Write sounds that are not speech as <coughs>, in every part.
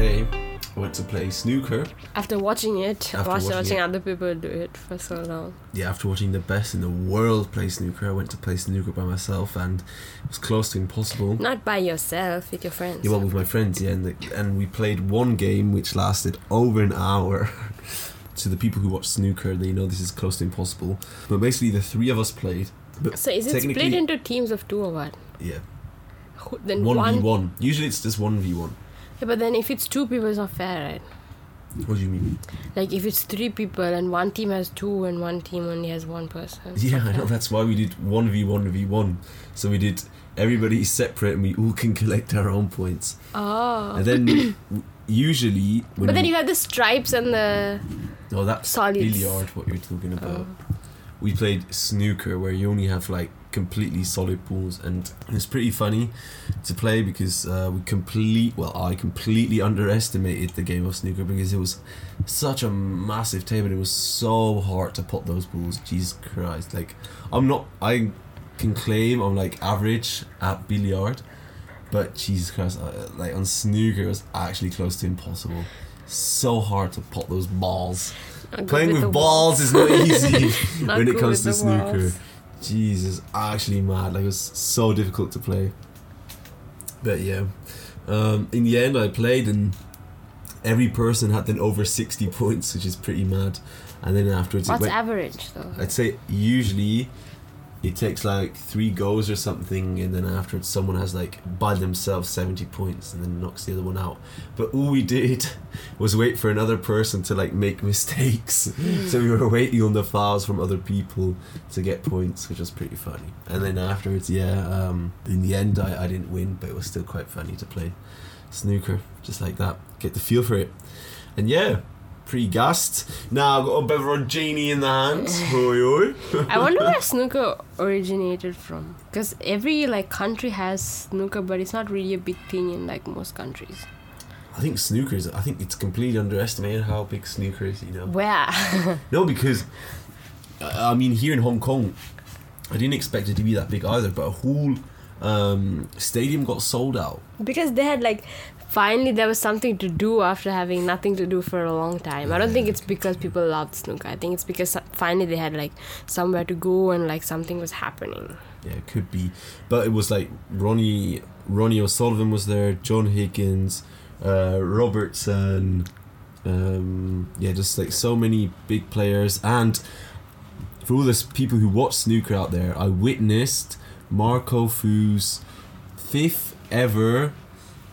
today I went to play snooker. After watching it, After watching watching, it. other people do it for so long. Yeah, after watching the best in the world play snooker, I went to play snooker by myself, and it was close to impossible. Not by yourself, with your friends. Yeah, well, with my friends, yeah, and, the, and we played one game which lasted over an hour. <laughs> to the people who watch snooker, they know this is close to impossible. But basically, the three of us played. But so is it split into teams of two or what? yeah, Then one one. v one. Usually, it's just one v one. Yeah, but then if it's two people, it's not fair, right? What do you mean? Like if it's three people and one team has two and one team only has one person. <laughs> Yeah, I know. That's why we did one v one v one. So we did everybody separate, and we all can collect our own points. Oh. And then <coughs> usually, when but then we- you have the stripes and the no, that's solids. billiard. What you're talking about. Oh. We played snooker, where you only have like completely solid balls, and it's pretty funny to play because uh, we complete. Well, I completely underestimated the game of snooker because it was such a massive table. It was so hard to put those balls. Jesus Christ! Like, I'm not. I can claim I'm like average at billiard, but Jesus Christ, uh, like on snooker, it was actually close to impossible. So hard to put those balls. Playing with, the balls is not easy <laughs> Not when it comes to snooker. balls. Jesus, actually mad. Like it was so difficult to play. But yeah, um, in the end, I played and every person had then over sixty points, which is pretty mad. And then afterwards, What's went, average though? I'd say usually it takes like three goes or something, and then afterwards someone has like by themselves seventy points, and then knocks the other one out. But all we did <laughs> was wait for another person to like make <laughs> mistakes, so we were waiting on the files from other people to get points, which was pretty funny. And then afterwards, yeah, um, in the end I, I didn't win, but it was still quite funny to play snooker just like that, get the feel for it, and yeah. Pretty gassed. Now I've got a bit of a genie in the hands. <sighs> Oi, oi. I wonder where <laughs> snooker originated from. Because every like country has snooker, but it's not really a big thing in like most countries. I think snooker is. I think it's completely underestimated how big snooker is. You know. Where? <laughs> No, because I mean, here in Hong Kong, I didn't expect it to be that big either. But a whole um, stadium got sold out. because they had like finally there was something to do after having nothing to do for a long time. I don't think it's because people loved snooker. I think it's because finally they had like somewhere to go and like something was happening. Yeah, it could be, but it was like Ronnie Ronnie O'Sullivan was there, John Higgins, uh, Robertson. Um, yeah, just like so many big players, and for all those people who watch snooker out there, I witnessed Marco Fu's fifth ever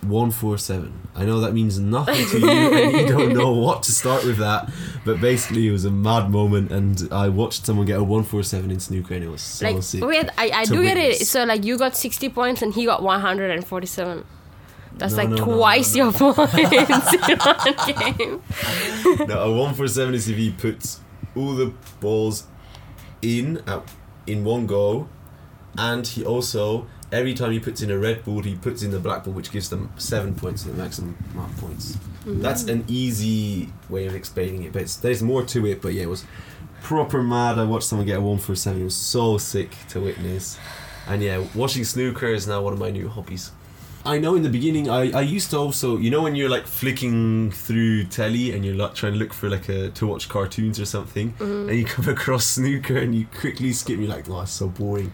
147. I know that means nothing to you and you don't know what to start with that, but basically it was a mad moment and I watched someone get a 147 in snooker and it was so like sick. wait, I, I do get it. So like you got sixty points and he got one hundred and forty seven. That's No, like no, twice no. your points <laughs> in one game. No, a 147 is if he puts all the balls in at, in one go and he also every time he puts in a red ball he puts in the black ball which gives them seven points the maximum of points. Mm-hmm. That's an easy way of explaining it but it's, there's more to it but yeah it was proper mad. I watched someone get a one for seven. it was so sick to witness. And yeah watching snooker is now one of my new hobbies. I know in the beginning I, I used to also you know when you're like flicking through telly and you're like trying to look for like a to watch cartoons or something? Mm-hmm. And you come <laughs> across snooker and you quickly skip you're like oh it's so boring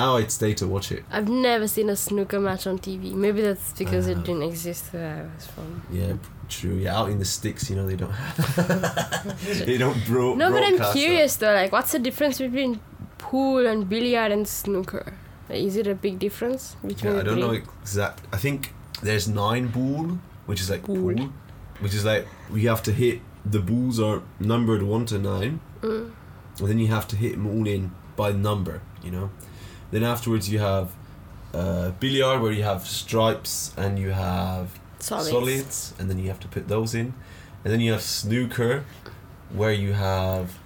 now I'd stay to watch it I've never seen a snooker match on TV. Maybe that's because Uh, it didn't exist where I was from. yeah true yeah out in the sticks you know they don't have <laughs> they don't bro No, but I'm broadcast that. curious though. Like, what's the difference between pool and billiard and snooker? Like, is it a big difference between Yeah, I don't know exact. I think there's nine ball, which is like Pool. pool, which is like we have to hit. The balls are numbered one to nine, Mm. and then you have to hit them all in by number. You know. Then afterwards you have uh, billiard where you have stripes and you have Solids. solids, and then you have to put those in, and then you have snooker, where you have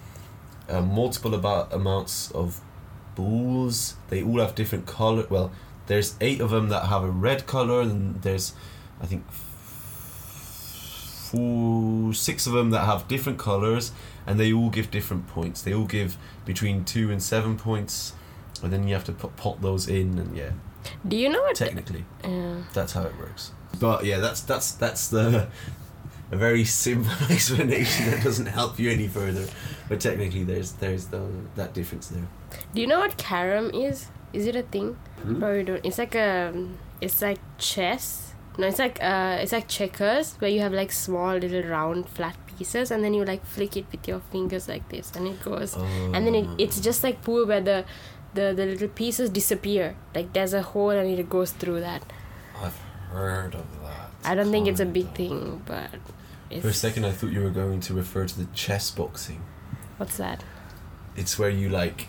uh, multiple about amounts of balls. They all have different color. Well, there's eight of them that have a red color, and there's, I think, four, six of them that have different colors, and they all give different points. They all give between two and seven points, and then you have to put, pot those in, and yeah, Do you know what? Technically, Yeah. that's how it works. But yeah, that's that's that's the <laughs> a very simple <laughs> explanation that doesn't help you any further. But technically, there's there's the that difference there. Do you know what carom is? Is it a thing? Hmm? Probably don't. It's like a. It's like chess. No, it's like uh, it's like checkers where you have like small little round flat pieces and then you like flick it with your fingers like this and it goes. and then it, Oh. it's just like pool where the, the the little pieces disappear. Like there's a hole and it goes through that. I've heard of that. I don't think it's a big thing, but it's For a second, I thought you were going to refer to the chess boxing. what's that? It's where you like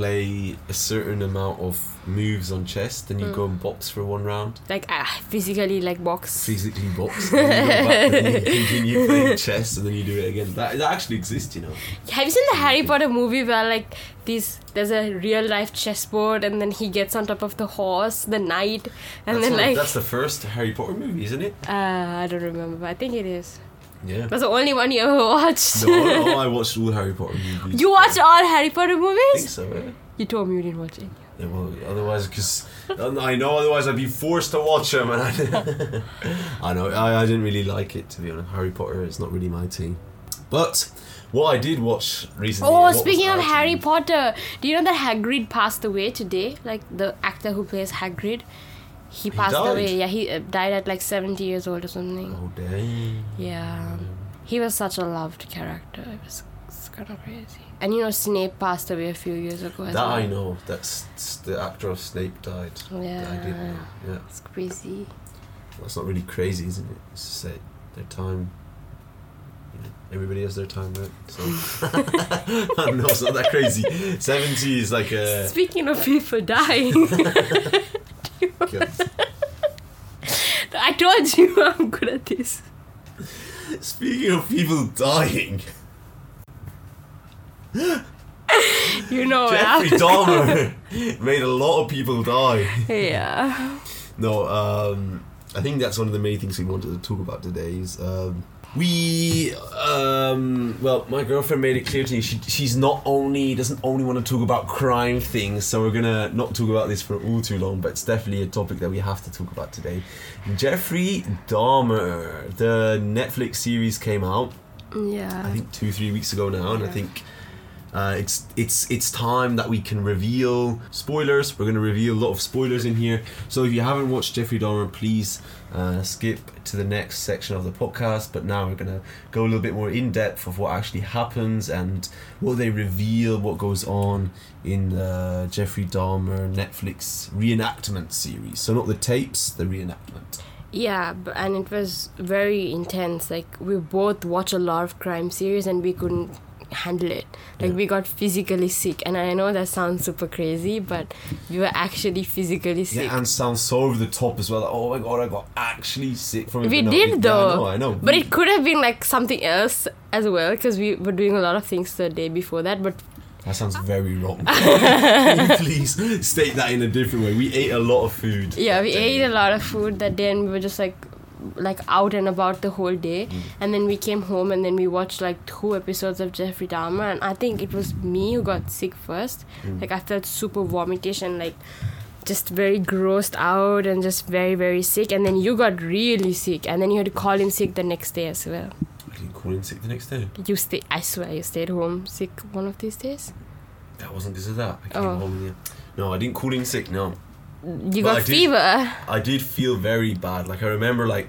play a certain amount of moves on chess, then you Mm. go and box for one round. Like ah, physically like box. Physically box, and then you back and you <laughs> continue playing chess, and then you do it again. That, that actually exists, you know. Have you seen the Harry Potter movie where like these there's a real life chessboard and then he gets on top of the horse, the knight, and that's then one- like that's the first Harry Potter movie, isn't it? uh, I don't remember, but I think it is. Yeah. That's the only one you ever watched. No, no, <laughs> I watched all Harry Potter movies. you watched all Harry Potter I think movies? so. Yeah. You told me you didn't watch any. Yeah, well, otherwise, because uh, I know, otherwise I'd be forced to watch them, and I, <laughs> I know I, I didn't really like it to be honest. Harry Potter is not really my thing, but what I did watch recently. Oh, speaking of Harry Potter, do you know that Hagrid passed away today? Like the actor who plays Hagrid, he passed died? away. Yeah, he uh, died at like seventy years old or something. Oh dang! Yeah, he was such a loved character. It was it's kind of crazy. And you know, Snape passed away a few years ago. As That well. I know. That's the actor of Snape died. Yeah. That I did know. Yeah, It's crazy. that's not really crazy, isn't it? It's just that their time. You know, everybody has their time, right? So <laughs> <laughs> I don't know. It's not that crazy. Seventy is like a. Speaking of people dying, <laughs> <laughs> I told you <laughs> I'm good at this. Speaking of people dying, <laughs> You know, Jeffrey Dahmer made a lot of people die. yeah. No, um, I think that's one of the main things we wanted to talk about today. Is um, we, um, well, my girlfriend made it clear to me she she's not only doesn't only want to talk about crime things, so we're gonna not talk about this for all too long, but it's definitely a topic that we have to talk about today. Jeffrey Dahmer, the Netflix series came out. Yeah. I think two three weeks ago now, and I think uh, it's it's it's time that we can reveal spoilers. We're going to reveal a lot of spoilers in here. So if you haven't watched Jeffrey Dahmer, please uh, skip to the next section of the podcast. But now we're going to go a little bit more in depth of what actually happens and what they reveal, what goes on in the Jeffrey Dahmer Netflix reenactment series. So not the tapes, the reenactment. Yeah, and it was very intense. Like we both watch a lot of crime series and we couldn't handle it. Like Yeah. we got physically sick, and I know that sounds super crazy, but we were actually physically sick. Yeah, and sounds so over the top as well. Like, oh my god, I got actually sick from it. we did it- though, Yeah, I know, I know. but it could have been like something else as well because we were doing a lot of things the day before that. But That sounds very wrong. <laughs> Please state that in a different way? We ate a lot of food. yeah, we that ate a lot of food that day, and we were just like like out and about the whole day Mm. and then we came home and then we watched like two episodes of Jeffrey Dahmer and I think it was me who got sick first Mm. like I felt super vomitish and like just very grossed out and just very very sick and then you got really sick and then you had to call in sick the next day as well I didn't call in sick the next day. you stay I swear you stayed home sick one of these days That wasn't because of that. I came Oh. home. Yeah. No, I didn't call in sick. No, you Well, got I did- fever I did feel very bad. Like I remember, like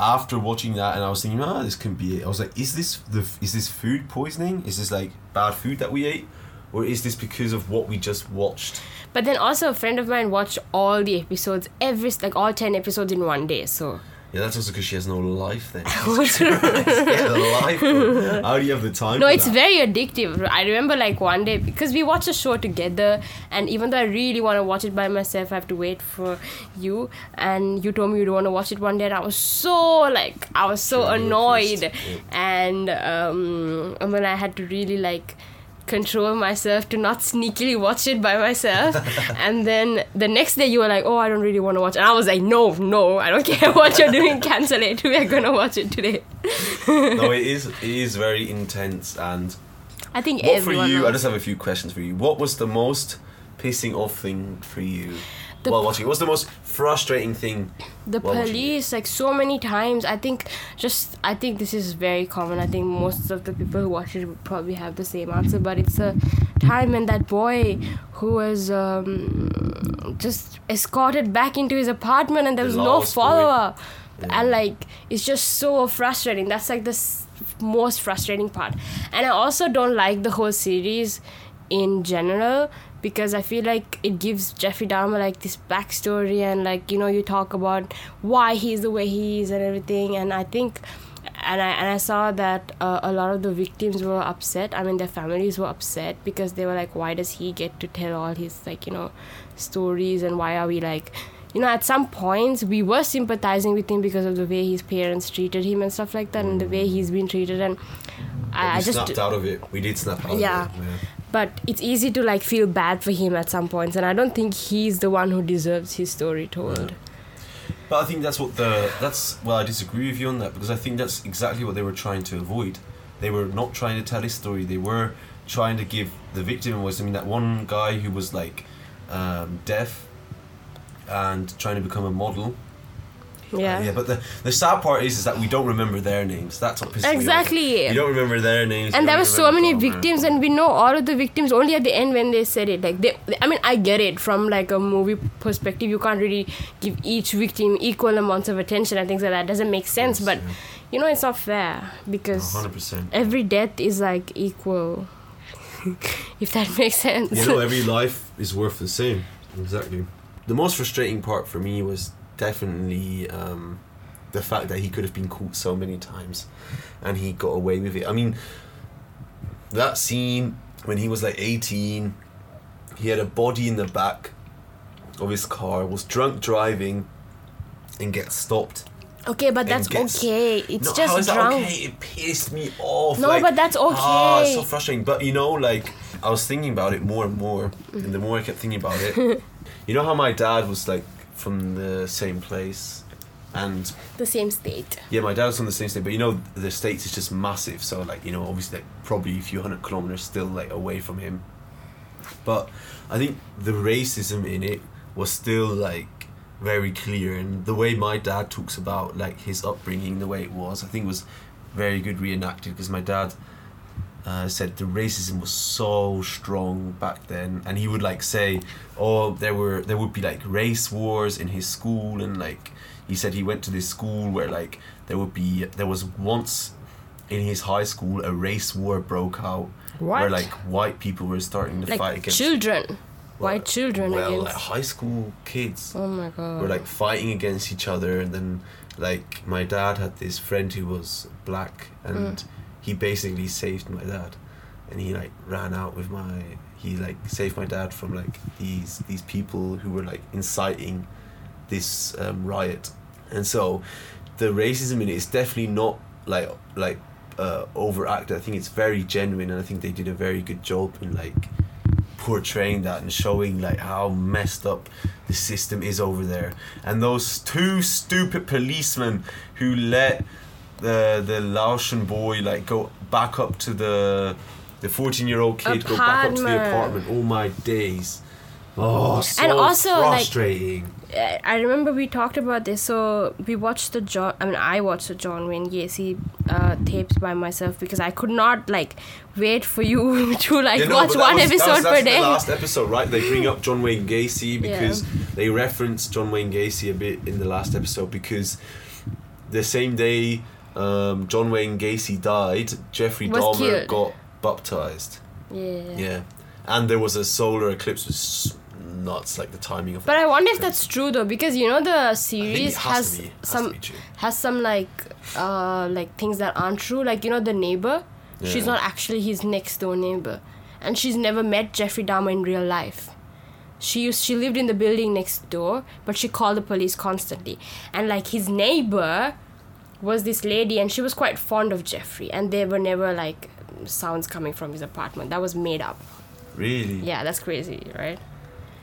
after watching that, and I was thinking, ah, this can be it. I was like, is this the is this food poisoning? Is this like bad food that we ate? Or is this because of what we just watched? but then also a friend of mine watched all the episodes every like all 10 episodes in one day so Yeah, that's also because she has no life then. <laughs> Yeah, <laughs> life. <laughs> How do you have the time? No, it's that? very addictive. I remember like one day because we watched a show together, and even though I really want to watch it by myself, I have to wait for you. And you told me you don't want to watch it one day, and I was so like I was so annoyed, yeah. and um, and then I had to really like control myself to not sneakily watch it by myself <laughs> and then the next day you were like oh i don't really want to watch it and i was like no no i don't <laughs> care what you're doing cancel it we're gonna watch it today no, <laughs> it is. It is very intense. And i think what for you? I just have a few questions for you. What was the most pissing off thing for you? The while watching? What's the most frustrating thing? the while watching it? police like so many times i think just i think this is very common i think most of the people who watch it would probably have the same answer but it's a time when that boy who was um, just escorted back into his apartment and there The was no follower Yeah. and like it's just so frustrating that's like the s- most frustrating part and i also don't like the whole series in general because I feel like it gives Jeffrey Dahmer like this backstory and like you know you talk about why he's the way he is and everything and I think and I and I saw that uh, a lot of the victims were upset. I mean their families were upset because they were like why does he get to tell all his like you know stories and why are we like you know at some points we were sympathizing with him because of the way his parents treated him and stuff like that and the way he's been treated and I, we I just snapped out of it. We did snap out Yeah. of it. Yeah. But it's easy to like feel bad for him at some points and i don't think he's the one who deserves his story told But I think that's what the that's well I disagree with you on that because I think that's exactly what they were trying to avoid. They were not trying to tell his story. They were trying to give the victim voice. I mean that one guy who was like um, deaf and trying to become a model. Yeah, Uh, yeah. But the the sad part is is that we don't remember their names. That's what pisses me off. exactly You don't remember their names. and there were so many victims and we know all of the victims only at the end when they said it like they i mean i get it from like a movie perspective you can't really give each victim equal amounts of attention and things like that doesn't make sense Yes, but yeah. you know it's not fair because 100%. every death is like equal <laughs> if that makes sense You know, every <laughs> life is worth the same. Exactly. The most frustrating part for me was definitely um, the fact that he could have been caught so many times and he got away with it. I mean, that scene when he was like 18, he had a body in the back of his car, was drunk driving, and gets stopped. okay but that's gets- okay it's no, just how is that drunk okay? It pissed me off. No, like, but that's okay. Ah, it's so frustrating. But you know, like I was thinking about it more and more, and the more I kept thinking about it, <laughs> you know how my dad was like from the same place, and the same state yeah, my dad was from the same state. But you know, the states is just massive. So like you know, obviously, like, probably a few hundred kilometers still like away from him. But I think the racism in it was still like very clear, and the way my dad talks about like his upbringing, the way it was, I think was very good reenacted because my dad uh, said the racism was so strong back then, and he would like say, "Oh, there were there would be like race wars in his school," and like he said he went to this school where like there would be there was once in his high school a race war broke out where like white people were starting to fight against children. Well, white children well against like high school kids oh my god. were like fighting against each other. And then like my dad had this friend who was black. And Mm. He basically saved my dad. And he like ran out with my he like saved my dad from like these these people who were like inciting this um, riot. And so the racism in it is definitely not like like uh, overacted. I think it's very genuine and i think they did a very good job in like portraying that and showing like how messed up the system is over there. And those two stupid policemen who let the the Laotian boy like go back up to the the 14 year old kid go back up to the Apartment. apartment oh my days oh so And also, frustrating I I remember we talked about this. So we watched the John. I mean, I watched the John Wayne Gacy uh, tapes by myself because I could not like wait for you <laughs> to like Yeah, no, watch one was- that episode was- per day. The last episode, right? They bring up John Wayne Gacy because they reference John Wayne Gacy a bit in the last episode because the same day um, John Wayne Gacy died, Jeffrey Was Dahmer got baptized. yeah. Yeah, and there was a solar eclipse. Was nuts, like the timing of. But. I wonder if that's true though, because you know the series has, has, has some to be true. has some like uh like things that aren't true. Like you know the neighbor, she's not actually his next door neighbor, and she's never met Jeffrey Dahmer in real life. She used she lived in the building next door, but she called the police constantly. And like his neighbor was this lady, and she was quite fond of Jeffrey, and there were never like sounds coming from his apartment. That was made up. Really. Yeah, that's crazy, right?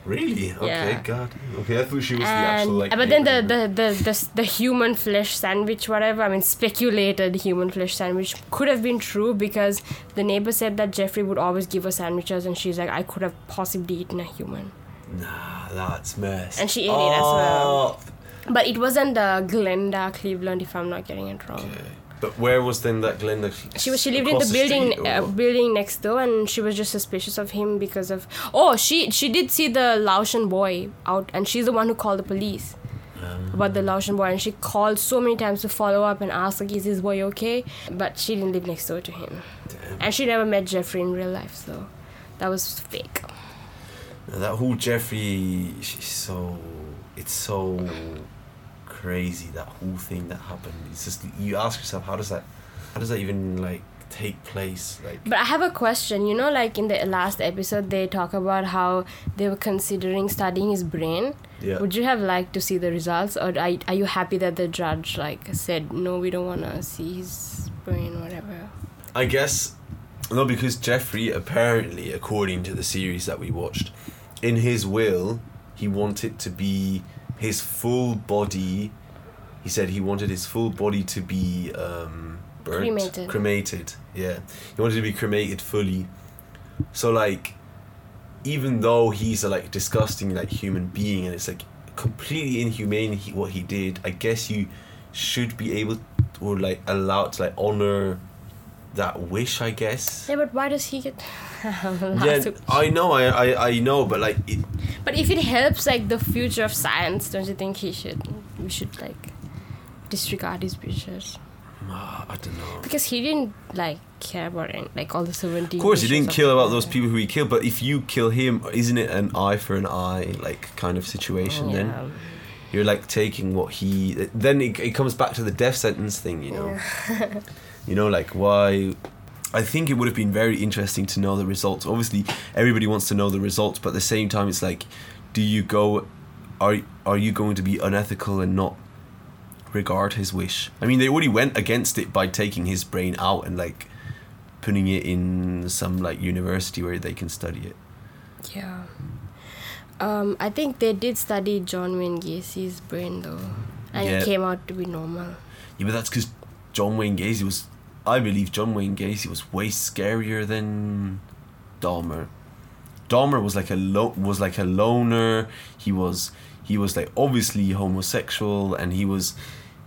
Really? Okay. Yeah. God. Okay, I thought she was the and actual like. Uh, but then the, the, the, the, the human flesh sandwich whatever i mean speculated human flesh sandwich could have been true because the neighbor said that jeffrey would always give her sandwiches and she's like i could have possibly eaten a human Nah, that's mess. And she ate it as well. Oh, But it wasn't uh, Glenda Cleveland, if I'm not getting it wrong. Okay. But where was then that Glenda? She was she lived in Across the building uh, building next door, and she was just suspicious of him because of oh she she did see the Laotian boy out, and she's the one who called the police Um, about the Laotian boy, and she called so many times to follow up and ask like is this boy okay, but she didn't live next door to him, Damn. and she never met Jeffrey in real life, so that was fake. Now, that whole Jeffrey, she's so. It's so crazy. That whole thing that happened. It's just you ask yourself, how does that, how does that even like take place? Like, But I have a question. You know, like in the last episode, they talk about how they were considering studying his brain. yeah. Would you have liked to see the results, or are, are you happy that the judge like said no, we don't want to see his brain, whatever? I guess no, because Jeffrey apparently, according to the series that we watched, in his will, he wanted to be his full body. He said he wanted his full body to be um, burnt, Cremated. cremated. Yeah, he wanted to be cremated fully. So like, even though he's a like disgusting like human being and it's like completely inhumane he, what he did, I guess you should be able or like allowed to like honor that wish. I guess. Yeah, but why does he get? <laughs> Yeah, I know, I, I, I know, but like, it, but if it helps like the future of science, don't you think he should? We should like disregard his wishes ah, I don't know. because he didn't like care about it, like all the seventeen. Of course, he didn't kill about those people who he killed, but if you kill him, isn't it an eye for an eye, like kind of situation? Then Yeah. you're like taking what he. Then it, it comes back to the death sentence thing, you know. <laughs> you know, like why. I think it would have been very interesting to know the results. Obviously, everybody wants to know the results, but at the same time, it's like, do you go, are are you going to be unethical and not regard his wish? I mean, they already went against it by taking his brain out and like putting it in some like university where they can study it. Yeah. Um, I think they did study John Wayne Gacy's brain though, and Yeah. it came out to be normal. Yeah, but that's because John Wayne Gacy was. I believe John Wayne Gacy was way scarier than Dahmer. Dahmer was like a lo- was like a loner. He was he was like obviously homosexual, and he was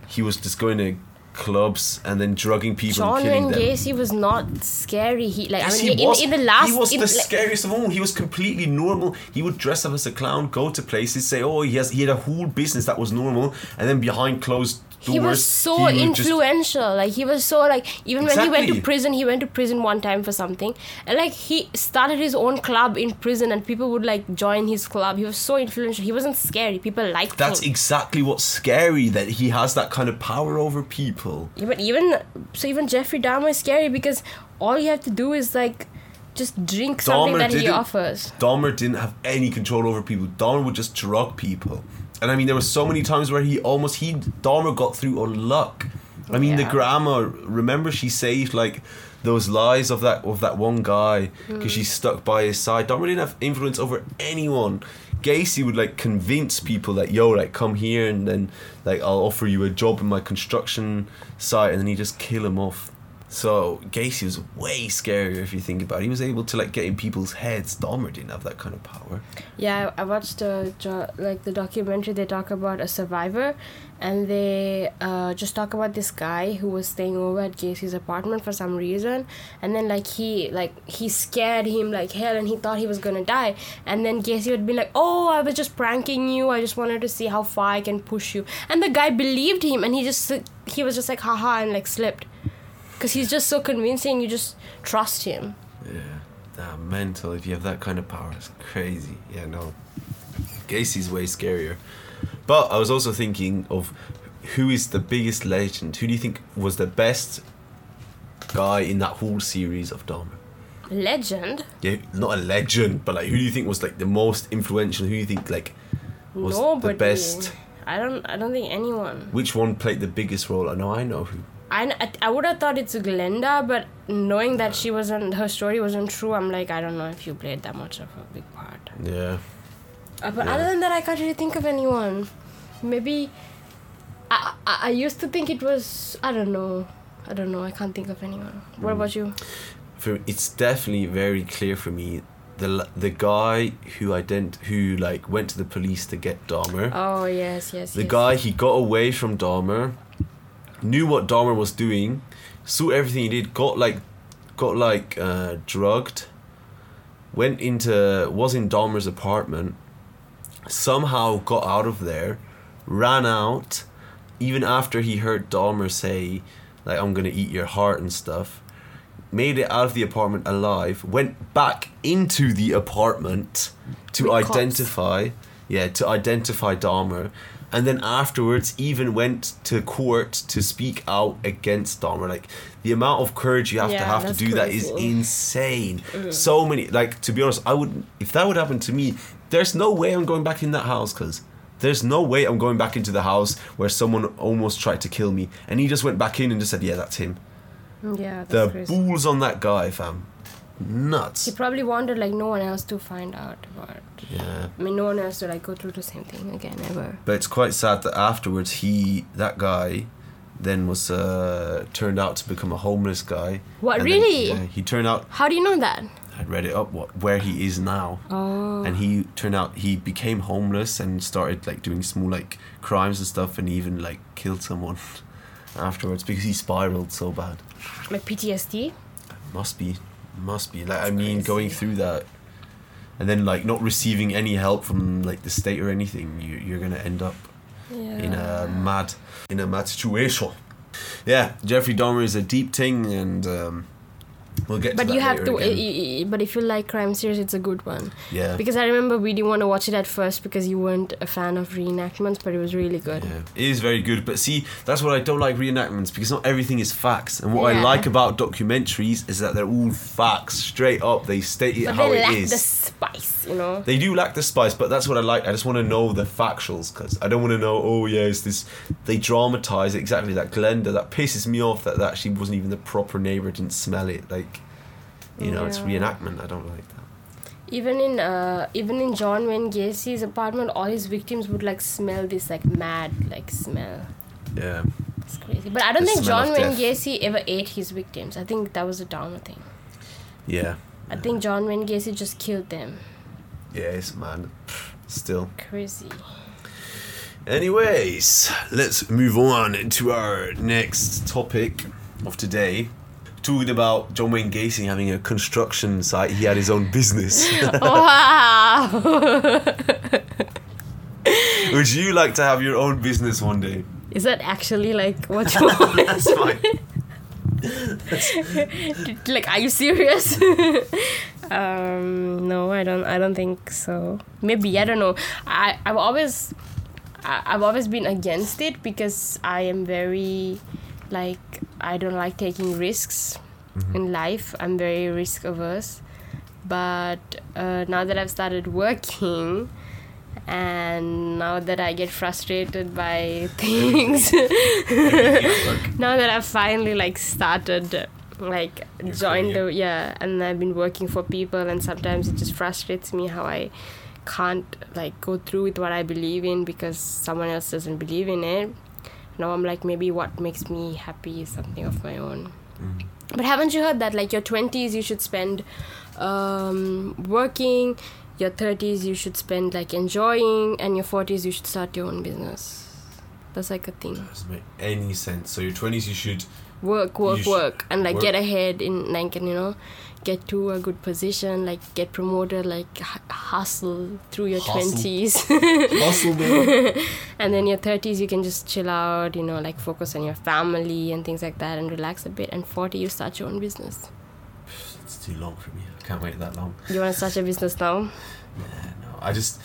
he was just going to clubs and then drugging people John and killing Wayne them. Gacy was not scary. He like Yes, I mean he in, was. in the last he was in, the like- scariest of all. He was completely normal. He would dress up as a clown, go to places, say, "Oh, he has he had a whole business that was normal," and then behind closed doors, he was so he would just- influential like he was so like even when he went to prison he went to prison one time for something and like he started his own club in prison and people would like join his club he was so influential he wasn't scary people liked him. That's him exactly what's scary that he has that kind of power over people. yeah, but even so even jeffrey dahmer is scary because all you have to do is like just drink something Dahmer that he offers Dahmer didn't have any control over people. Dahmer would just drug people. And I mean, there were so many times where he almost he Dahmer got through on luck. I mean, the Yeah. grandma. Remember, she saved like those lives of that of that one guy because Mm. she stuck by his side. Dahmer didn't have influence over anyone. Gacy would like convince people that yo, like come here and then like I'll offer you a job in my construction site, and then he just kill him off. So Gacy was way scarier if you think about it. He was able to like get in people's heads. Dahmer didn't have that kind of power. Yeah, I watched the like the documentary. They talk about a survivor, and they uh, just talk about this guy who was staying over at Gacy's apartment for some reason, and then like he like he scared him like hell, and he thought he was gonna die, and then Gacy would be like, "Oh, I was just pranking you. I just wanted to see how far I can push you," and the guy believed him, and he just he was just like, "Haha," and like slipped, because he's just so convincing. You just trust him. Yeah, damn mental. If you have that kind of power, it's crazy. Yeah, no. Gacy's way scarier. But I was also thinking of who is the biggest legend. Who do you think was the best guy in that whole series of Dahmer? Legend. Yeah, not a legend, but like who do you think was like the most influential? Who do you think like was Nobody. the best? I don't. I don't think anyone. Which one played the biggest role? I know, I know who. I, I, would have thought it's Glenda, but knowing that she wasn't, her story wasn't true, I'm like, I don't know if you played that much of a big part. Yeah. Uh, but Yeah. other than that, I can't really think of anyone. Maybe. I, I, I used to think it was. I don't know. I don't know. I can't think of anyone. What Mm. about you? For it's definitely very clear for me the the guy who ident who like went to the police to get Dahmer. Oh yes, yes. The yes. guy he got away from Dahmer, knew what Dahmer was doing, saw everything he did, got like, got like uh, drugged, went into was in Dahmer's apartment, somehow got out of there, ran out, even after he heard Dahmer say, like I'm gonna eat your heart and stuff. Made it out of the apartment alive. Went back into the apartment to With cops. identify, yeah, to identify Dahmer, and then afterwards even went to court to speak out against Dahmer. Like the amount of courage you have to have to do that is crazy. insane. So many, like to be honest, I would if that would happen to me. There's no way I'm going back in that house, cause. There's no way I'm going back into the house where someone almost tried to kill me, and he just went back in and just said, "Yeah, that's him." Yeah, that's The crazy. balls on that guy, fam, nuts. He probably wanted like no one else to find out about. Yeah. I mean, no one else to like go through the same thing again ever. But it's quite sad that afterwards he that guy then was uh, turned out to become a homeless guy. What, And then, really? yeah, he turned out. How do you know that? I read it up what where he is now, Oh. and he turned out he became homeless and started like doing small like crimes and stuff, and even like killed someone <laughs> afterwards because he spiraled so bad. Like PTSD. Must be, must be. Like I That's mean, going through that, and then like not receiving any help from like the state or anything, you you're gonna end up Yeah. in a mad in a mad situation. Yeah, Jeffrey Dahmer is a deep thing, and um, we'll get. But to you have to. again. But if you like crime series, it's a good one. yeah. Because I remember we didn't want to watch it at first because you weren't a fan of reenactments, but it was really good. Yeah, it is very good. But see, that's what I don't like reenactments because not everything is facts. And what I like about documentaries is that they're all facts, straight up. They state it But how they it lack is. the spice, you know. They do lack the spice, but that's what I like. I just want to know the factuals because I don't want to know. Oh yeah, it's this. They dramatize exactly that Glenda. That pisses me off. That that actually wasn't even the proper neighbor. Didn't smell it. Like, you know, it's reenactment. I don't like that. Even in uh, even in John Wayne Gacy's apartment, all his victims would like smell this like mad like smell. Yeah. It's crazy. But I don't The think John Wayne death. Gacy ever ate his victims. I think that was a Dahmer thing. Yeah. I think John Wayne Gacy just killed them. Yeah, it's man. Still. Crazy. Anyways, let's move on to our next topic of today. Talking about John Wayne Gacy having a construction site, he had his own business. <laughs> <laughs> wow. Would you like to have your own business one day? Is that actually like what <laughs> you want? That's fine. like, are you serious? Um, no, I don't. I don't think so. Maybe I don't know. I I've always I, I've always been against it because I am very like I don't like taking risks in life. I'm very risk averse. But uh, now that I've started working. And now that I get frustrated by <laughs> things, <laughs> <laughs> now that I've finally like started like Your career. the yeah and I've been working for people and sometimes it just frustrates me how I can't like go through with what I believe in because someone else doesn't believe in it. Now I'm like maybe what makes me happy is something of my own. Mm. But haven't you heard that like your 20s you should spend um, working, your 30s you should spend like enjoying and your 40s you should start your own business. That's like a thing. Doesn't make any sense. So your twenties, you should. Work work work and like work. get ahead in like and you know get to a good position like get promoted like h- hustle through your Hustle. 20s <laughs> Hustle, man. and then your 30s you can just chill out you know like focus on your family and things like that and relax a bit and 40 you start your own business It's too long for me. I can't wait that long. you want to start your business now Yeah, no, I just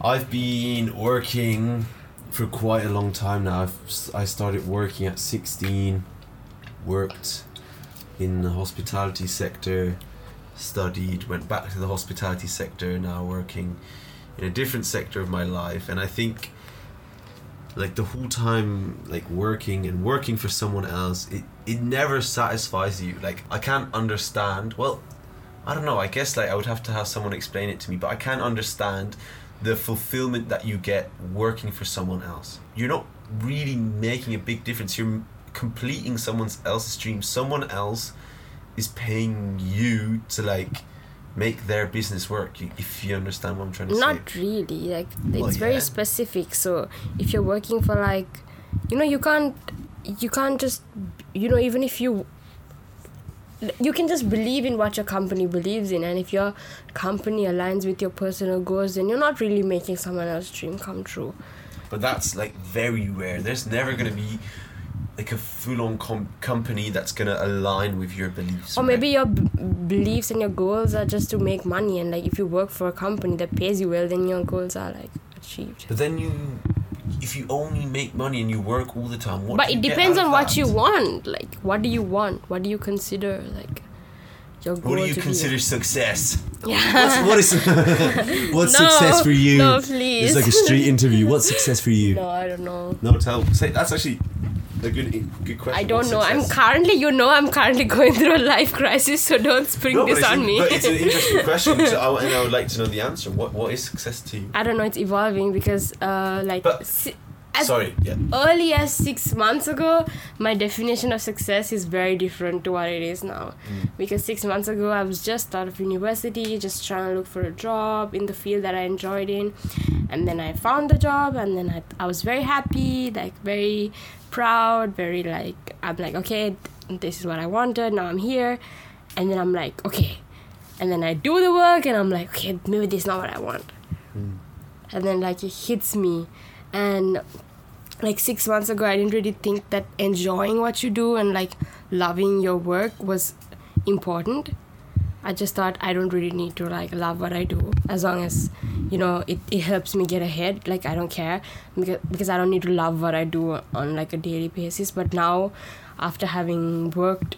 I've been working for quite a long time now. I've, I started working at 16, worked in the hospitality sector, studied, went back to the hospitality sector, now working in a different sector of my life. And I think like the whole time like working and working for someone else it it never satisfies you like i can't understand well I don't know. I guess like I would have to have someone explain it to me, but I can't understand the fulfillment that you get working for someone else. You're not really making a big difference. You're completing someone else's dream. Someone else is paying you to like make their business work. If you understand what I'm trying to say. Not really. Like Well, it's very yeah. specific. So if you're working for like, you know, you can't, you can't just, you know, even if you, you can just believe in what your company believes in, and if your company aligns with your personal goals, then you're not really making someone else's dream come true. But that's like very rare. There's never gonna be like a full-on com- company that's gonna align with your beliefs. Or right? maybe your b- beliefs and your goals are just to make money, and like if you work for a company that pays you well, then your goals are like achieved. But then you, if you only make money and you work all the time, what? but do you it depends on what you want like what do you want what do you consider like your goal What do you consider success? yeah What's, what is <laughs> what's <laughs> No, success for you? no, please. It's like a street interview. What's success for you? <laughs> no i don't know No, tell. Say that's actually a good good question. i don't know i'm currently you know i'm currently <laughs> going through a life crisis so don't spring No, this on in- me but it's an <laughs> interesting question, so I, and I would like to know the answer. What What is success to you? i don't know it's evolving because uh like But- si- as Sorry, yeah. early as six months ago, my definition of success is very different to what it is now. Mm. Because six months ago, I was just out of university, just trying to look for a job in the field that I enjoyed in. And then I found the job, and then I, I was very happy, like very proud, very like, I'm like, okay, this is what I wanted, now I'm here. And then I'm like, okay. And then I do the work, and I'm like, okay, maybe this is not what I want Mm. and then like it hits me and like six months ago i didn't really think that enjoying what you do and like loving your work was important. I just thought i don't really need to like love what i do. As long as you know it, it helps me get ahead like i don't care. Because, because i don't need to love what i do on like a daily basis. But now after having worked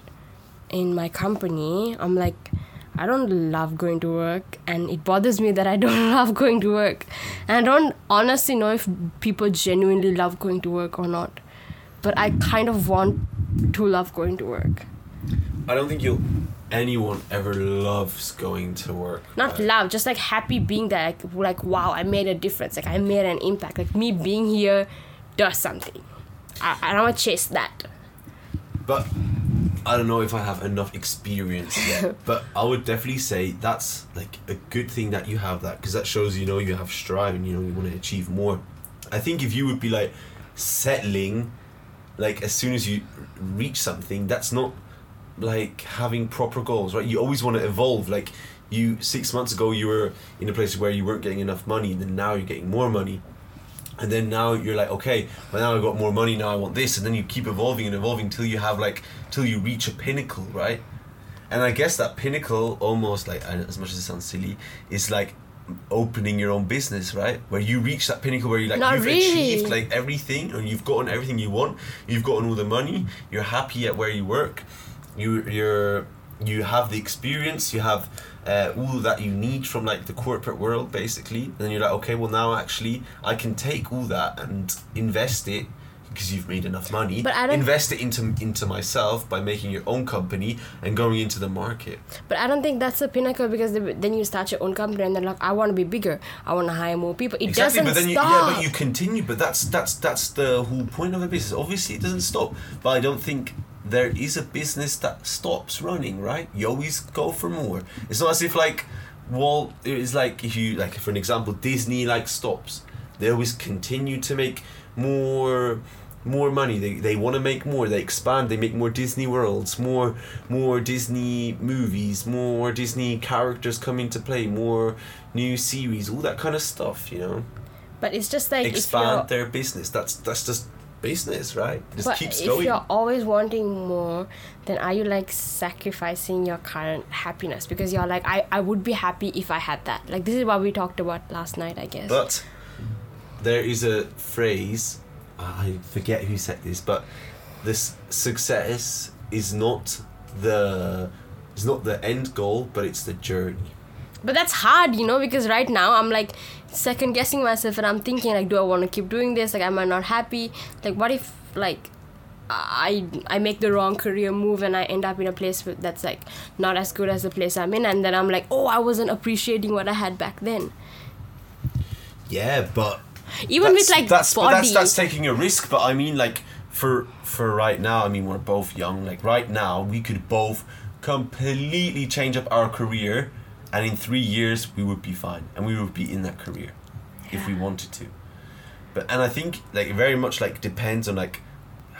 in my company i'm like I don't love going to work, and it bothers me that I don't <laughs> love going to work. And I don't honestly know if people genuinely love going to work or not. But I kind of want to love going to work. I don't think you'll anyone ever loves going to work. Not love, just like happy being there. Like, like, wow, I made a difference. Like, I made an impact. Like, me being here does something. I, I don't want to chase that. But I don't know if I have enough experience yet. <laughs> but I would definitely say that's like a good thing that you have that because that shows you know you have strive and you know you want to achieve more. I think if you would be like settling, like as soon as you reach something, that's not like having proper goals, right? You always want to evolve. Like you six months ago, you were in a place where you weren't getting enough money, and then now you're getting more money. And then now you're like, okay, well now i've got more money. Now I want this, and then you keep evolving and evolving till you have like till you reach a pinnacle, right? And I guess that pinnacle, almost like as much as it sounds silly, is like opening your own business, right? Where you reach that pinnacle where you like Not you've really. achieved like everything, and you've gotten everything you want. You've gotten all the money. You're happy at where you work. You you're you have the experience. You have uh, all that you need from like the corporate world, basically. And then you're like, okay, well now actually I can take all that and invest it because you've made enough money. But I don't- invest it into into myself by making your own company and going into the market. But I don't think that's the pinnacle because the, then you start your own company and then like I want to be bigger. I want to hire more people. It exactly, doesn't but then you, stop. yeah, but you continue. But that's that's that's the whole point of a business. Obviously, it doesn't stop. But I don't think there is a business that stops running. Right? You always go for more. It's not as if like Walt. It's like if you like for an example, Disney like stops. They always continue to make more more money they, they want to make more they expand they make more disney worlds more more disney movies more disney characters come into play more new series all that kind of stuff you know but it's just like expand their business that's that's just business right just but keeps if going you're always wanting more, then are you like sacrificing your current happiness? Because you're like, I, I would be happy if I had that. Like this is what we talked about last night, I guess. But there is a phrase, I forget who said this, but this success is not the is not the end goal, but it's the journey. But that's hard, you know, because right now I'm like second guessing myself and I'm thinking like, do I want to keep doing this? Like, am I not happy? Like, what if like I I make the wrong career move and I end up in a place that's like not as good as the place I'm in, and then I'm like, oh, I wasn't appreciating what I had back then. Yeah, but Even with like that's, but body, that's that's taking a risk. But I mean, like for for right now, I mean, we're both young. Like right now, we could both completely change up our career and in three years we would be fine. And we would be in that career if we wanted to. But and i think like it very much like depends on like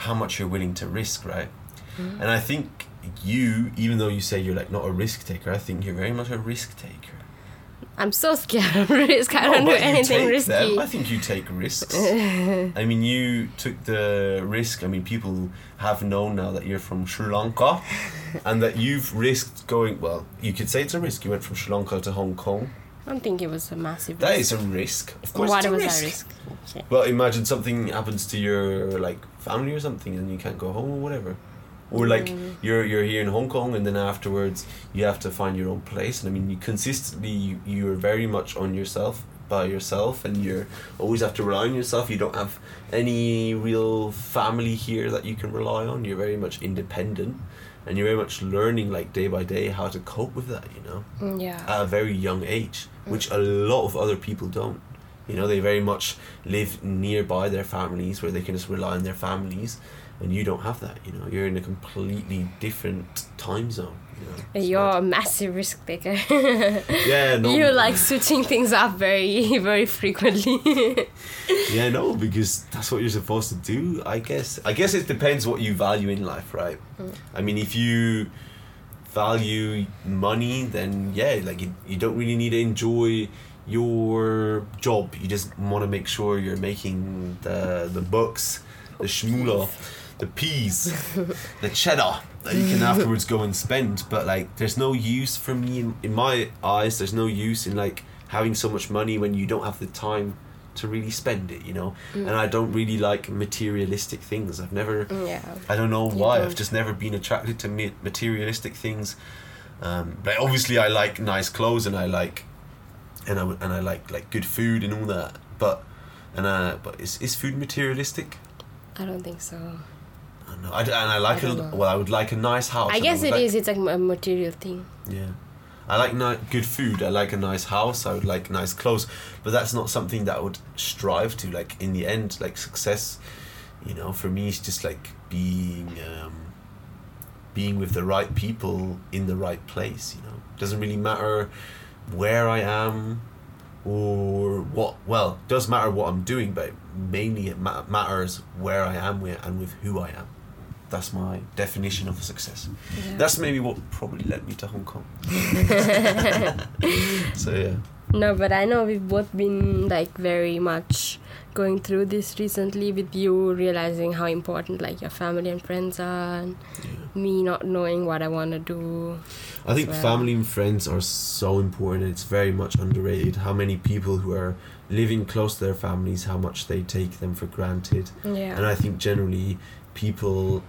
how much you're willing to risk right? Mm. and i think you even though you say you're like not a risk taker i think you're very much a risk taker I'm so scared of <laughs> risk. I No, don't oh, do anything risky. them. I think you take risks. <laughs> I mean, you took the risk. I mean, people have known now that you're from Sri Lanka, and that you've risked going. Well, you could say it's a risk. You went from Sri Lanka to Hong Kong. I don't think it was a massive That risk. is a risk. Of course, What it's a was risk. that risk? Okay. Well, imagine something happens to your like family or something, and you can't go home or whatever. Or like Mm. you're you're here in Hong Kong, and then afterwards you have to find your own place. And I mean, you consistently you, you're very much on yourself by yourself, and you're always have to rely on yourself. You don't have any real family here that you can rely on. You're very much independent, and you're very much learning like day by day how to cope with that. You know Mm, Yeah. at a very young age, which a lot of other people don't. You know, they very much live nearby their families where they can just rely on their families, and you don't have that. You know, you're in a completely different time zone. You know, You're a massive risk taker. <laughs> yeah, no, you like switching things up very, very frequently. <laughs> yeah, no, because that's what you're supposed to do. I guess. I guess it depends what you value in life, right? Mm. I mean, if you value money, then yeah, like you, you don't really need to enjoy your job. You just want to make sure you're making the the bucks, the shmoolah, the peas, the cheddar that you can <laughs> afterwards go and spend. But like, there's no use for me in, in my eyes. There's no use in like having so much money when you don't have the time to really spend it. You know, and I don't really like materialistic things. I've never. yeah. I don't know why. don't. I've just never been attracted to materialistic things. Um, but obviously, I like nice clothes and I like, and I and I like like good food and all that. But and uh, but is is food materialistic? I don't think so. I don't know. I and I like I a know. well. I would like a nice house. I guess would it like- is. It's like a material thing. Yeah. I like ni- good food. I like a nice house. I would like nice clothes, but that's not something that I would strive to. Like in the end, like success, you know, for me, it's just like being, um, being with the right people in the right place. You know, doesn't really matter where I am or what. Well, it does matter what I'm doing, but mainly it ma- matters where I am with and with who I am. That's my definition of success. Yeah. That's maybe what probably led me to Hong Kong. <laughs> so yeah. No, but I know we've both been like very much going through this recently with you realizing how important like your family and friends are and yeah. me not knowing what I want to do. I think Well- family and friends are so important. It's very much underrated. How many people who are living close to their families, how much they take them for granted. Yeah. And I think generally people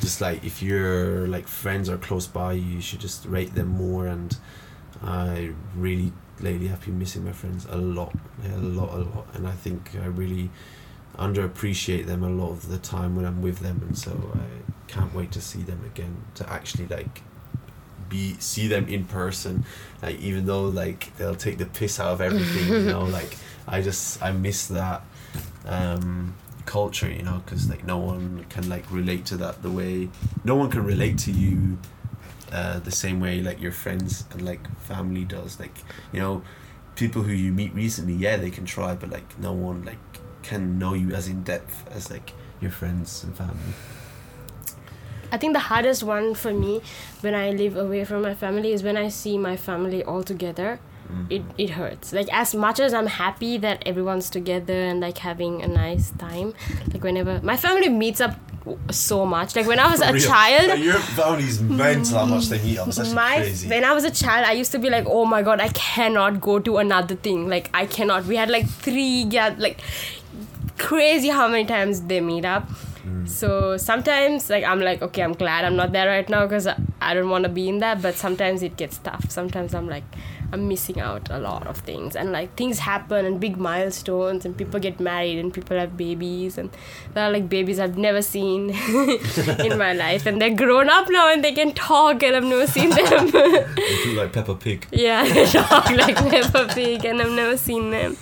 just like if your like friends are close by you, you should just rate them more and I really lately have been missing my friends a lot. A lot, a lot. And I think I really underappreciate them a lot of the time when I'm with them and so I can't wait to see them again to actually like be see them in person like even though like they'll take the piss out of everything you <laughs> know like I just I miss that um culture you know because like no one can like relate to that the way no one can relate to you uh, the same way like your friends and like family does like you know people who you meet recently yeah they can try but like no one like can know you as in depth as like your friends and family I think the hardest one for me when I live away from my family is when I see my family all together. Mm. It, it hurts. Like as much as I'm happy that everyone's together and like having a nice time, like whenever my family meets up so much. Like when I was For a real. child, Like, your family's mental how much they meet up. It's actually my crazy. when I was a child, I used to be like, oh my god, I cannot go to another thing. Like I cannot. We had like three, yeah, like crazy how many times they meet up. Mm. So sometimes like I'm like, okay, I'm glad I'm not there right now because I, I don't want to be in that. But sometimes it gets tough. Sometimes I'm like, I'm missing out a lot of things, and like things happen and big milestones, and people get married and people have babies, and there are like babies I've never seen <laughs> in my life, and they're grown up now and they can talk, and I've never seen them. They do like Peppa Pig. <laughs> yeah, they talk like Peppa Pig, and I've never seen them,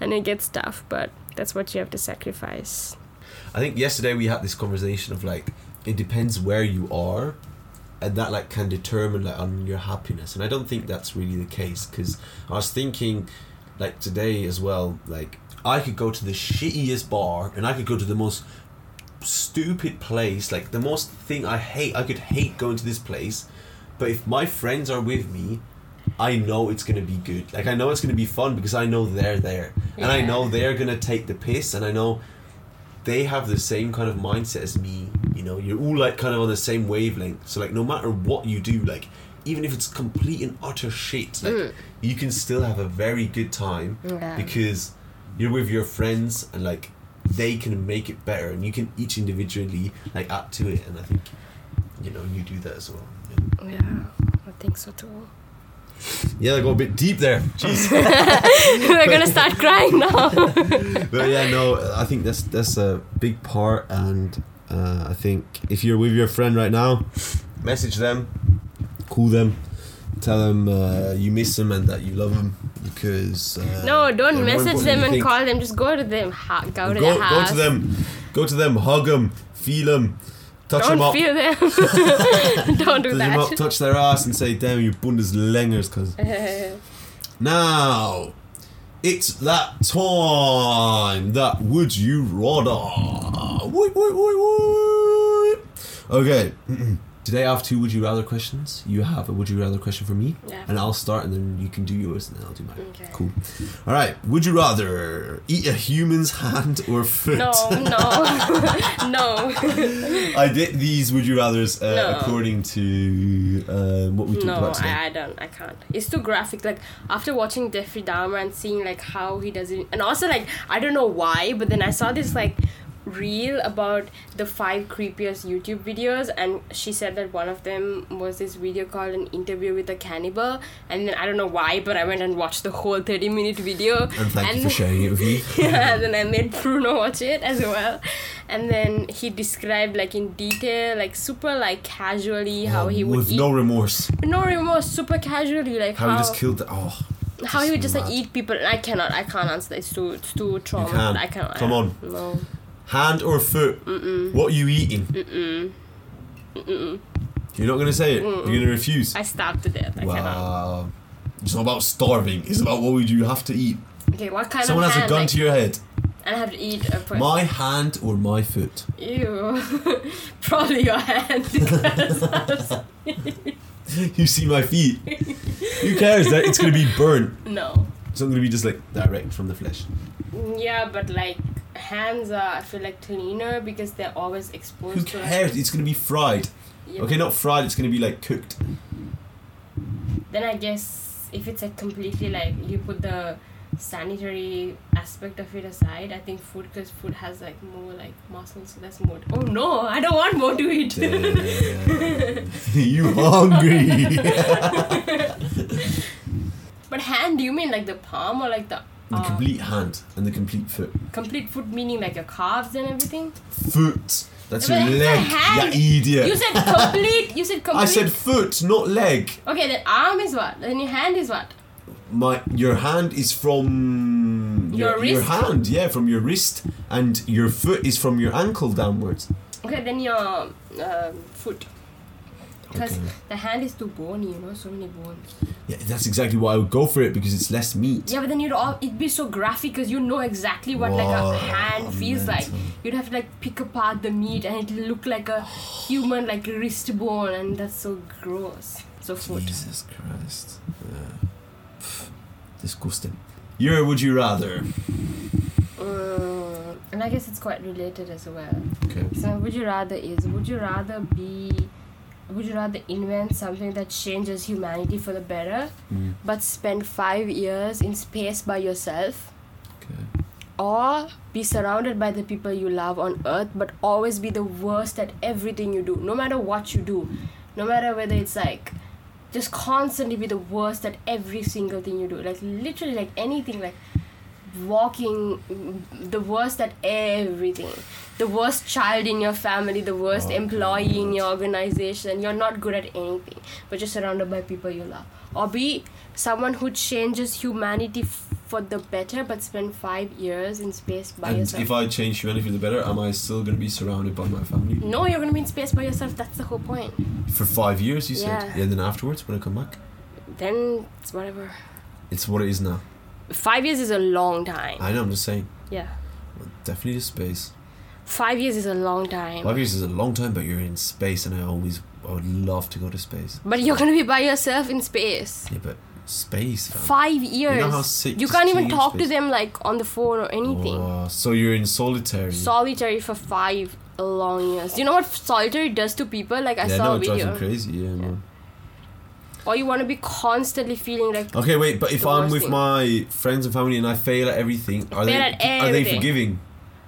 and it gets tough. But that's what you have to sacrifice. I think yesterday we had this conversation of like it depends where you are and that like can determine like on your happiness. And i don't think that's really the case because i was thinking like today as well like i could go to the shittiest bar and i could go to the most stupid place like the most thing i hate i could hate going to this place. But if my friends are with me i know it's to be good. Like i know it's to be fun because i know they're there. And i know they're to take the piss and i know they have the same kind of mindset as me you know you're all like kind of on the same wavelength so like no matter what you do like even if it's complete and utter shit like Mm. you can still have a very good time Yeah. because you're with your friends and like they can make it better and you can each individually like add to it and i think you know you do that as well yeah, Yeah, I think so too. Yeah i go a bit deep there jeez <laughs> We're gonna start crying now. <laughs> but yeah no i think that's that's a big part and uh, i think if you're with your friend right now message them call them tell them uh, you miss them and that you love them because uh, no, don't message them and think. call them. Just go to them. Ha- go to go, their go to them go to them hug them feel them touch Don't them up feel them. <laughs> <laughs> don't do touch them up that. touch their ass and say damn you Bundeslängers cause <laughs> now it's that time that would you rather Woi, woi, woi, woi. okay <clears throat> today I have two would you rather questions you have a would you rather question for me Yeah. and I'll start and then you can do yours and then I'll do mine Okay. cool all right would you rather eat a human's hand or foot no, no, <laughs> no, I did these would you rather's uh, No. according to uh, what we talked no. about today I, I don't. I can't. It's too graphic. Like after watching Jeffrey Dahmer and seeing like how he does it, and also like I don't know why, but then I saw this like reel about the five creepiest YouTube videos, and she said that one of them was this video called an interview with a cannibal, and then I don't know why, but I went and watched the whole thirty minute video. and thank you for <laughs> sharing it with me <laughs> yeah, and then I made Bruno watch it as well. And then he described like in detail, like super like casually um, how he would with eat no remorse no remorse, super casually, like how, how he just killed the oh how he would just like eat people. And I cannot, I can't answer that. It's too, it's too trauma. can. I cannot. Come on. No. Hand or foot what are you eating you're not gonna say it you're gonna refuse I starved to death. I cannot. wow it's not about starving it's about what would you have to eat Okay, what kind someone of Someone has a gun like, to your head and I have to eat a person. my hand or my foot Ew. <laughs> Probably your hand. <laughs> <laughs> you see my feet who cares that it's gonna be burnt no. it's not gonna be just like direct from the flesh Yeah, but like hands are I feel like cleaner because they're always exposed who to cares? It's gonna be fried. Yeah, okay not fried it's gonna be like cooked. Then I guess if it's like completely like you put the sanitary aspect of it aside, I think food because food has like more like muscles, so that's more. Oh no, I don't want more to eat. <laughs> You <laughs> hungry. <laughs> But hand, do you mean like the palm or like the the uh, complete hand and the complete foot complete foot meaning like your calves and everything? foot that's But your leg you idiot You said complete. You said complete. I said foot not leg Okay, then arm is what? Then your hand is what? my your hand is from Your your wrist? hand yeah from your wrist and your foot is from your ankle downwards Okay, then your um, foot. Because Okay. the hand is too bony, you know, so many bones. yeah that's exactly why I would go for it because it's less meat Yeah, but then you'd all it'd be so graphic because you know exactly what like a hand feels like. You'd have to like pick apart the meat and it'll look like a human like wrist bone and that's so gross. So foot. Jesus Christ yeah. Pff, disgusting your would you rather Mm, and I guess it's quite related as well. okay So would you rather is would you rather be would you rather invent something that changes humanity for the better Mm, but spend five years in space by yourself? Okay. Or be surrounded by the people you love on earth but always be the worst at everything you do no matter what you do. No matter whether it's like just constantly be the worst at every single thing you do. Like literally like anything like walking the worst at everything. The worst child in your family, the worst Oh, employee in your organization. You're not good at anything, but you're surrounded by people you love. Or be someone who changes humanity f- for the better, but spend five years in space by and yourself. if I change humanity for the better, am I still going to be surrounded by my family no, you're gonna be in space by yourself. That's the whole point. for five years? You said, Yeah. yeah. And then afterwards, when I come back, Then it's whatever. it's what it is now. Five years is a long time. I know. I'm just saying. Yeah. Definitely to space. Five years is a long time. Five years is a long time, but you're in space, and I always, I would love to go to space. But you're gonna be by yourself in space. Yeah, but space. fam. Five years. how sick You can't even talk to them like on the phone or anything. Wow. So you're in solitary. Solitary for five long years. You know what solitary does to people? Like I yeah, saw no, a video. me crazy. Yeah, no. Or you want to be constantly feeling like Okay, wait, but if I'm with thing. my friends and family and I fail at everything, are they at are they forgiving?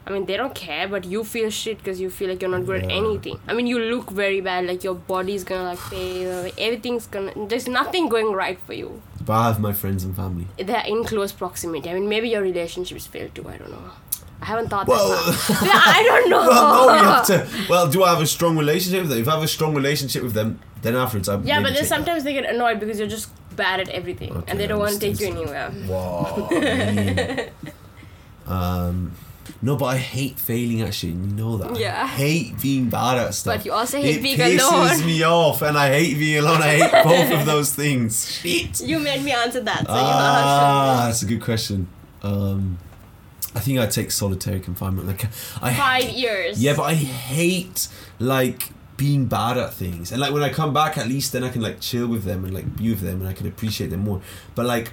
I mean, they don't care, but you feel shit because you feel like you're not good at anything. I mean, you look very bad, like your body's gonna like fail, like, everything's gonna. There's nothing going right for you. But I have my friends and family. They're in close proximity. I mean, maybe your relationships fail too. I don't know. I haven't thought Well, that. Yeah, I don't <laughs> know. well, no, you have to. Well, do I have a strong relationship with them? If I have a strong relationship with them, then afterwards I'm. Yeah, but then take that. sometimes they get annoyed because you're just bad at everything, Okay, and they don't want to take you anywhere. Wow. I <laughs> mean, um, no, but I hate failing Actually, You know that. Yeah. I hate being bad at stuff. But you also hate it being pisses me off, and I hate being alone. I hate <laughs> both of those things. Shit. You made me answer that, so ah, you know how that's a good question. Um, I think I'd take solitary confinement. Like, I Five years. Yeah, but I hate like being bad at things, and like when I come back, at least then I can like chill with them and like be with them, and I can appreciate them more. But like,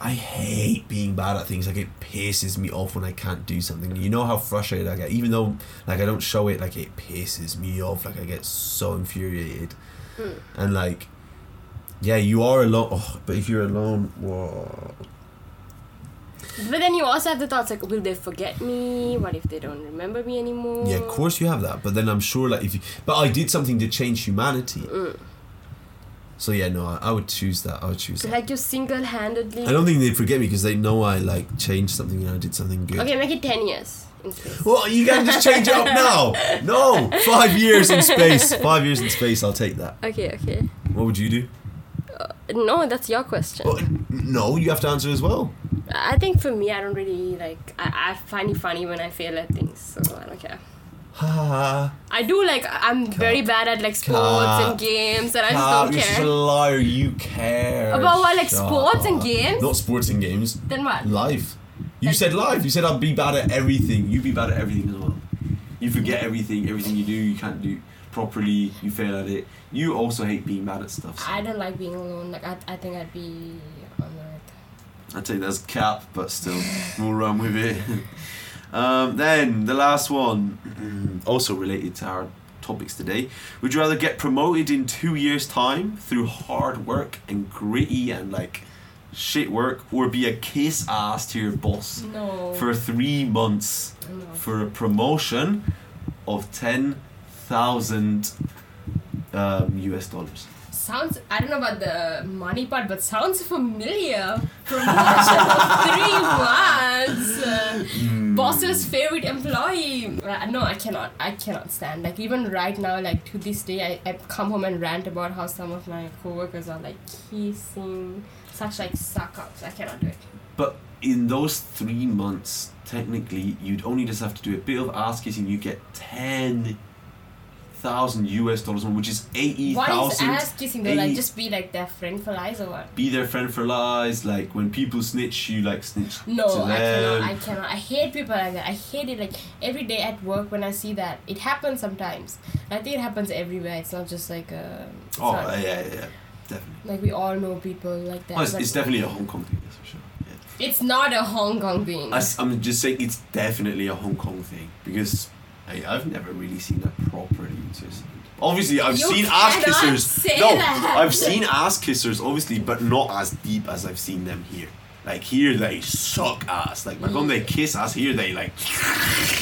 I hate being bad at things. Like it pisses me off when I can't do something. You know how frustrated I get, even though like I don't show it. Like it pisses me off. Like I get so infuriated, Hmm. and like, yeah, you are alone. Oh, but if you're alone, whoa. But then you also have the thoughts like, will they forget me? What if they don't remember me anymore? Yeah, of course you have that. But then I'm sure like if you, but I did something to change humanity. Mm. So yeah, no, I, I would choose that. I would choose that. Like you single-handedly. I don't think they'd forget me because they know I like changed something and I did something good. Okay, make it ten years in space. Well, you can't just change it up <laughs> now. No, five years in space. Five years in space. I'll take that. Okay, okay. What would you do? Uh, no, that's your question. Well, no, you have to answer as well. I think for me, I don't really like. I, I find it funny when I fail at things, so I don't care. Ha <sighs> I do like. I'm very bad at like sports Cap. and games, and I just don't You're such a care. liar. You care. About what, like, Shut sports and games? Not sports and games. Then what? Life. You Like- said life. You said I'd be bad at everything. You'd be bad at everything as well. You forget everything. Everything you do, you can't do properly. You fail at it. You also hate being mad at stuff. so- I don't like being alone. Like I, I think I'd be on Earth. I'd take that's cap, but still, <laughs> we'll run with it. Um, then the last one, <clears throat> also related to our topics today. Would you rather get promoted in two years' time through hard work and gritty and like shit work, or be a kiss ass to your boss No. for three months no. for a promotion of ten thousand um, US dollars? Sounds. I don't know about the money part, but sounds familiar. Promotion of three months. Uh, boss's favorite employee. Uh, no, I cannot. I cannot stand. Like even right now, like to this day, I, I come home and rant about how some of my coworkers are like kissing, such like suck ups. I cannot do it. But in those three months, technically, you'd only just have to do a bit of ass kissing. You get ten thousand US dollars, which is eighty What is thousand. ass kissing though? Like just be like their friend for lies or what? Be their friend for lies. Like when people snitch, you like snitch No, to I cannot. I cannot. I hate people like that. I hate it. Like every day at work when I see that, it happens sometimes. I think it happens everywhere. It's not just like a. Oh not- yeah, yeah, yeah, definitely. Like we all know people like that. Well, it's, but it's definitely a Hong Kong thing, that's for sure. Yeah. It's not a Hong Kong thing. I, am just saying it's definitely a Hong Kong thing because I, I've never really seen that properly in Switzerland. Obviously, I've You seen ass kissers. no, that. I've seen ass kissers, obviously, but not as deep as I've seen them here. Like here, they suck ass. Like home, they kiss ass. Here, they like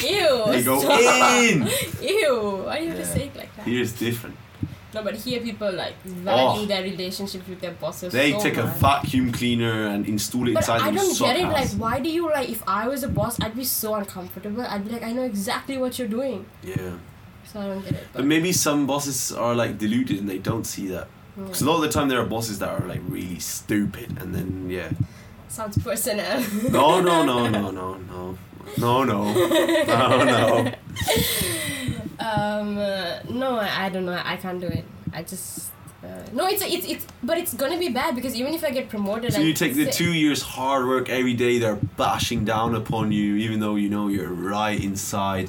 Ew. they go <laughs> stop. in. Ew. Why do you have to say it like that? Here, it's different. No, but here people like oh. value Oh. their relationship with their bosses. They so take a vacuum cleaner and install it inside the. But inside I don't get it. Like, why do you like? If I was a boss, I'd be so uncomfortable. I'd be like, I know exactly what you're doing. Yeah. So I don't get it. But maybe some bosses are like deluded and they don't see that. yeah. Because a lot of the time there are bosses that are like really stupid and then yeah. sounds personal. No no no <laughs> no no no. No no. No <laughs> no. <laughs> um, uh, no, I, I don't know. I can't do it. I just. Uh, no, it's it's it's, but it's gonna be bad because even if I get promoted, So and you take the two years hard work every day they're bashing down upon you even though you know you're right inside.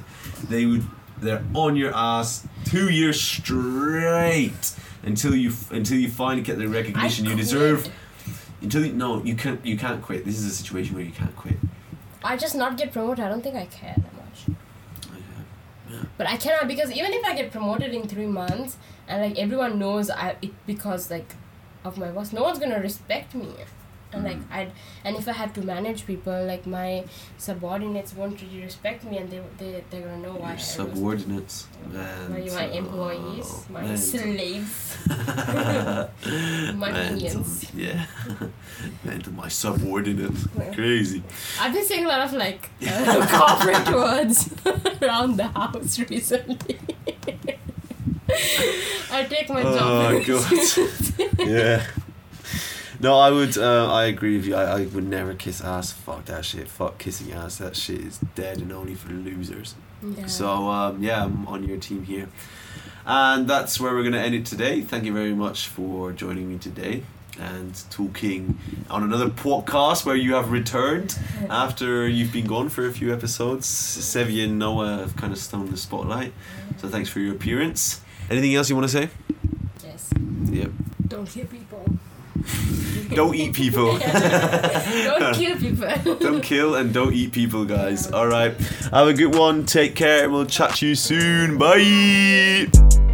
They would they're on your ass two years straight until you until you finally get the I recognition you quit. deserve. Until you, no, you can't you can't quit. This is a situation where you can't quit. I just not get promoted. I don't think I care much. But I cannot because even if I get promoted in three months and like everyone knows I it because like of my boss, no one's gonna respect me. And like. I'd and if I had to manage people, like my subordinates won't really respect me, and they they they're gonna know why. Your subordinates. my, my employees, my mental. slaves, <laughs> my minions. Yeah. Mental, my subordinates. Crazy. I've been saying a lot of like <laughs> uh, corporate <laughs> words around the house recently. I take my job. Oh, God. yeah. No, I would. Uh, I agree with you. I, I would never kiss ass. Fuck that shit. Fuck kissing ass. That shit is dead and only for losers. Yeah. So um, yeah, I'm on your team here, and that's where we're gonna end it today. Thank you very much for joining me today and talking on another podcast where you have returned after you've been gone for a few episodes. Sevi and Noah have kind of stolen the spotlight, so thanks for your appearance. Anything else you want to say? yes. Yep. Don't kill people. <laughs> Don't eat people. <laughs> Don't kill people. <laughs> don't kill and don't eat people, guys. All right. Have a good one. Take care, and we'll chat to you soon. Bye.